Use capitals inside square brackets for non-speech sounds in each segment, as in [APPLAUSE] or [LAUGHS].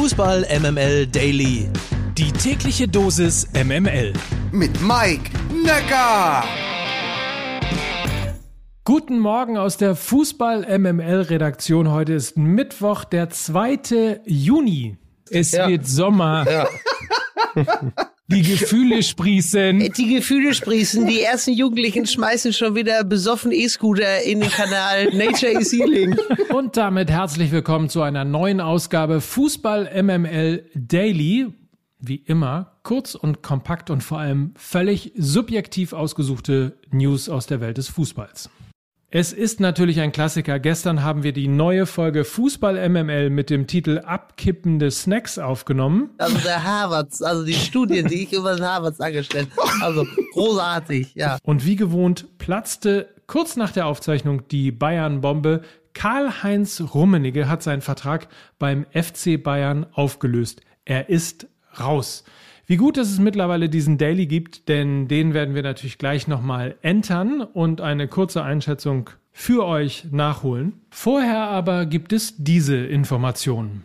Fußball MML Daily. Die tägliche Dosis MML. Mit Mike Necker. Guten Morgen aus der Fußball MML Redaktion. Heute ist Mittwoch, der 2. Juni. Es Ja. wird Sommer. Ja. [LAUGHS] Die Gefühle sprießen. Die Gefühle sprießen, die ersten Jugendlichen schmeißen schon wieder besoffen E-Scooter in den Kanal Nature is Healing. Und damit herzlich willkommen zu einer neuen Ausgabe Fußball MML Daily. Wie immer kurz und kompakt und vor allem völlig subjektiv ausgesuchte News aus der Welt des Fußballs. Es ist natürlich ein Klassiker. Gestern haben wir die neue Folge Fußball MML mit dem Titel Abkippende Snacks aufgenommen. Also der Harvards, also die Studien, die ich über den Harvards angestellt Also großartig, ja. Und wie gewohnt platzte kurz nach der Aufzeichnung die Bayern-Bombe. Karl-Heinz Rummenigge hat seinen Vertrag beim FC Bayern aufgelöst. Er ist raus. Wie gut, dass es mittlerweile diesen Daily gibt, denn den werden wir natürlich gleich nochmal entern und eine kurze Einschätzung für euch nachholen. Vorher aber gibt es diese Informationen.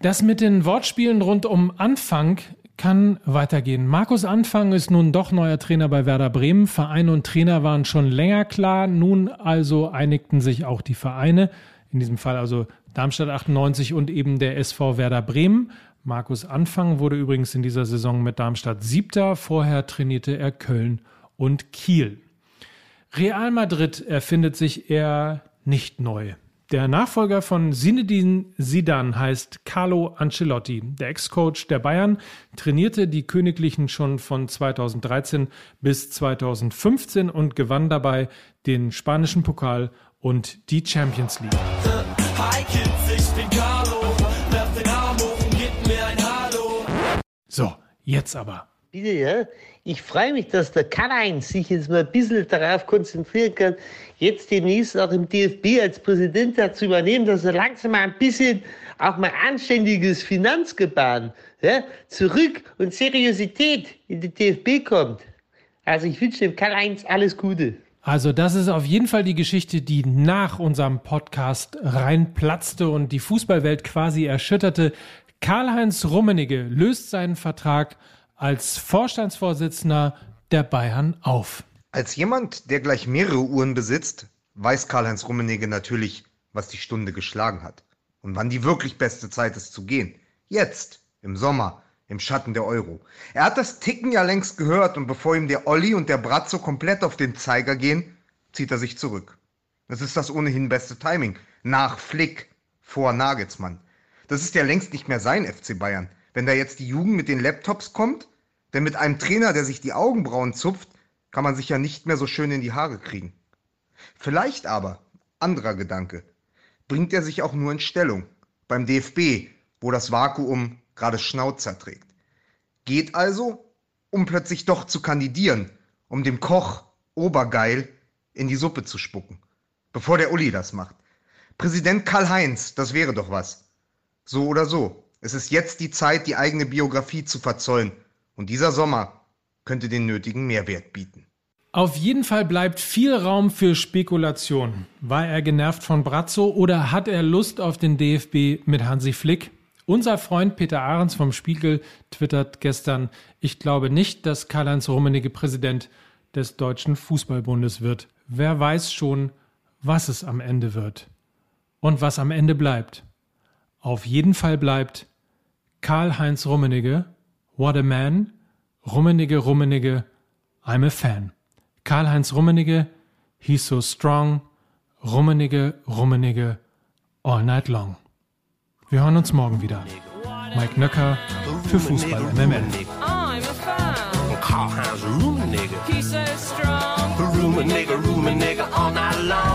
Das mit den Wortspielen rund um Anfang kann weitergehen. Markus Anfang ist nun doch neuer Trainer bei Werder Bremen. Verein und Trainer waren schon länger klar. Nun also einigten sich auch die Vereine. In diesem Fall also Darmstadt 98 und eben der SV Werder Bremen. Markus Anfang wurde übrigens in dieser Saison mit Darmstadt siebter. Vorher trainierte er Köln und Kiel. Real Madrid erfindet sich eher nicht neu. Der Nachfolger von Zinedine Zidane heißt Carlo Ancelotti. Der Ex-Coach der Bayern trainierte die Königlichen schon von 2013 bis 2015 und gewann dabei den spanischen Pokal und die Champions League. Hi Kids, ich bin Carlo. Werf den Arm hoch und gib mir ein Hallo. So, jetzt aber. Bitte, ja. Ich freue mich, dass der Karl-Heinz sich jetzt mal ein bisschen darauf konzentrieren kann, jetzt demnächst auch im DFB als Präsident zu übernehmen, dass er langsam mal ein bisschen auch mal anständiges Finanzgebaren, ja, zurück und Seriosität in den DFB kommt. Also ich wünsche dem Karl-Heinz alles Gute. Also das ist auf jeden Fall die Geschichte, die nach unserem Podcast reinplatzte und die Fußballwelt quasi erschütterte. Karl-Heinz Rummenigge löst seinen Vertrag als Vorstandsvorsitzender der Bayern auf. Als jemand, der gleich mehrere Uhren besitzt, weiß Karl-Heinz Rummenigge natürlich, was die Stunde geschlagen hat. Und wann die wirklich beste Zeit ist zu gehen. Jetzt, im Sommer, im Schatten der Euro. Er hat das Ticken ja längst gehört und bevor ihm der Olli und der Bratzo komplett auf den Zeiger gehen, zieht er sich zurück. Das ist das ohnehin beste Timing. Nach Flick, vor Nagelsmann. Das ist ja längst nicht mehr sein FC Bayern. Wenn da jetzt die Jugend mit den Laptops kommt, denn mit einem Trainer, der sich die Augenbrauen zupft, kann man sich ja nicht mehr so schön in die Haare kriegen. Vielleicht aber, anderer Gedanke, bringt er sich auch nur in Stellung. Beim DFB, wo das Vakuum gerade Schnauzer trägt. Geht also, um plötzlich doch zu kandidieren, um dem Koch Obergeil in die Suppe zu spucken. Bevor der Uli das macht. Präsident Karl-Heinz, das wäre doch was. So oder so. Es ist jetzt die Zeit, die eigene Biografie zu verzollen. Und dieser Sommer könnte den nötigen Mehrwert bieten. Auf jeden Fall bleibt viel Raum für Spekulation. War er genervt von Brazzo oder hat er Lust auf den DFB mit Hansi Flick? Unser Freund Peter Ahrens vom Spiegel twittert gestern, ich glaube nicht, dass Karl-Heinz Rummenigge Präsident des Deutschen Fußballbundes wird. Wer weiß schon, was es am Ende wird. Und was am Ende bleibt. Auf jeden Fall bleibt Karl-Heinz Rummenigge, what a man, Rummenigge, Rummenigge, I'm a fan. Karl-Heinz Rummenigge, he's so strong, Rummenigge, Rummenigge, all night long. Wir hören uns morgen wieder. Mike Nöcker für Fußball MML. A Rummenigge all night long.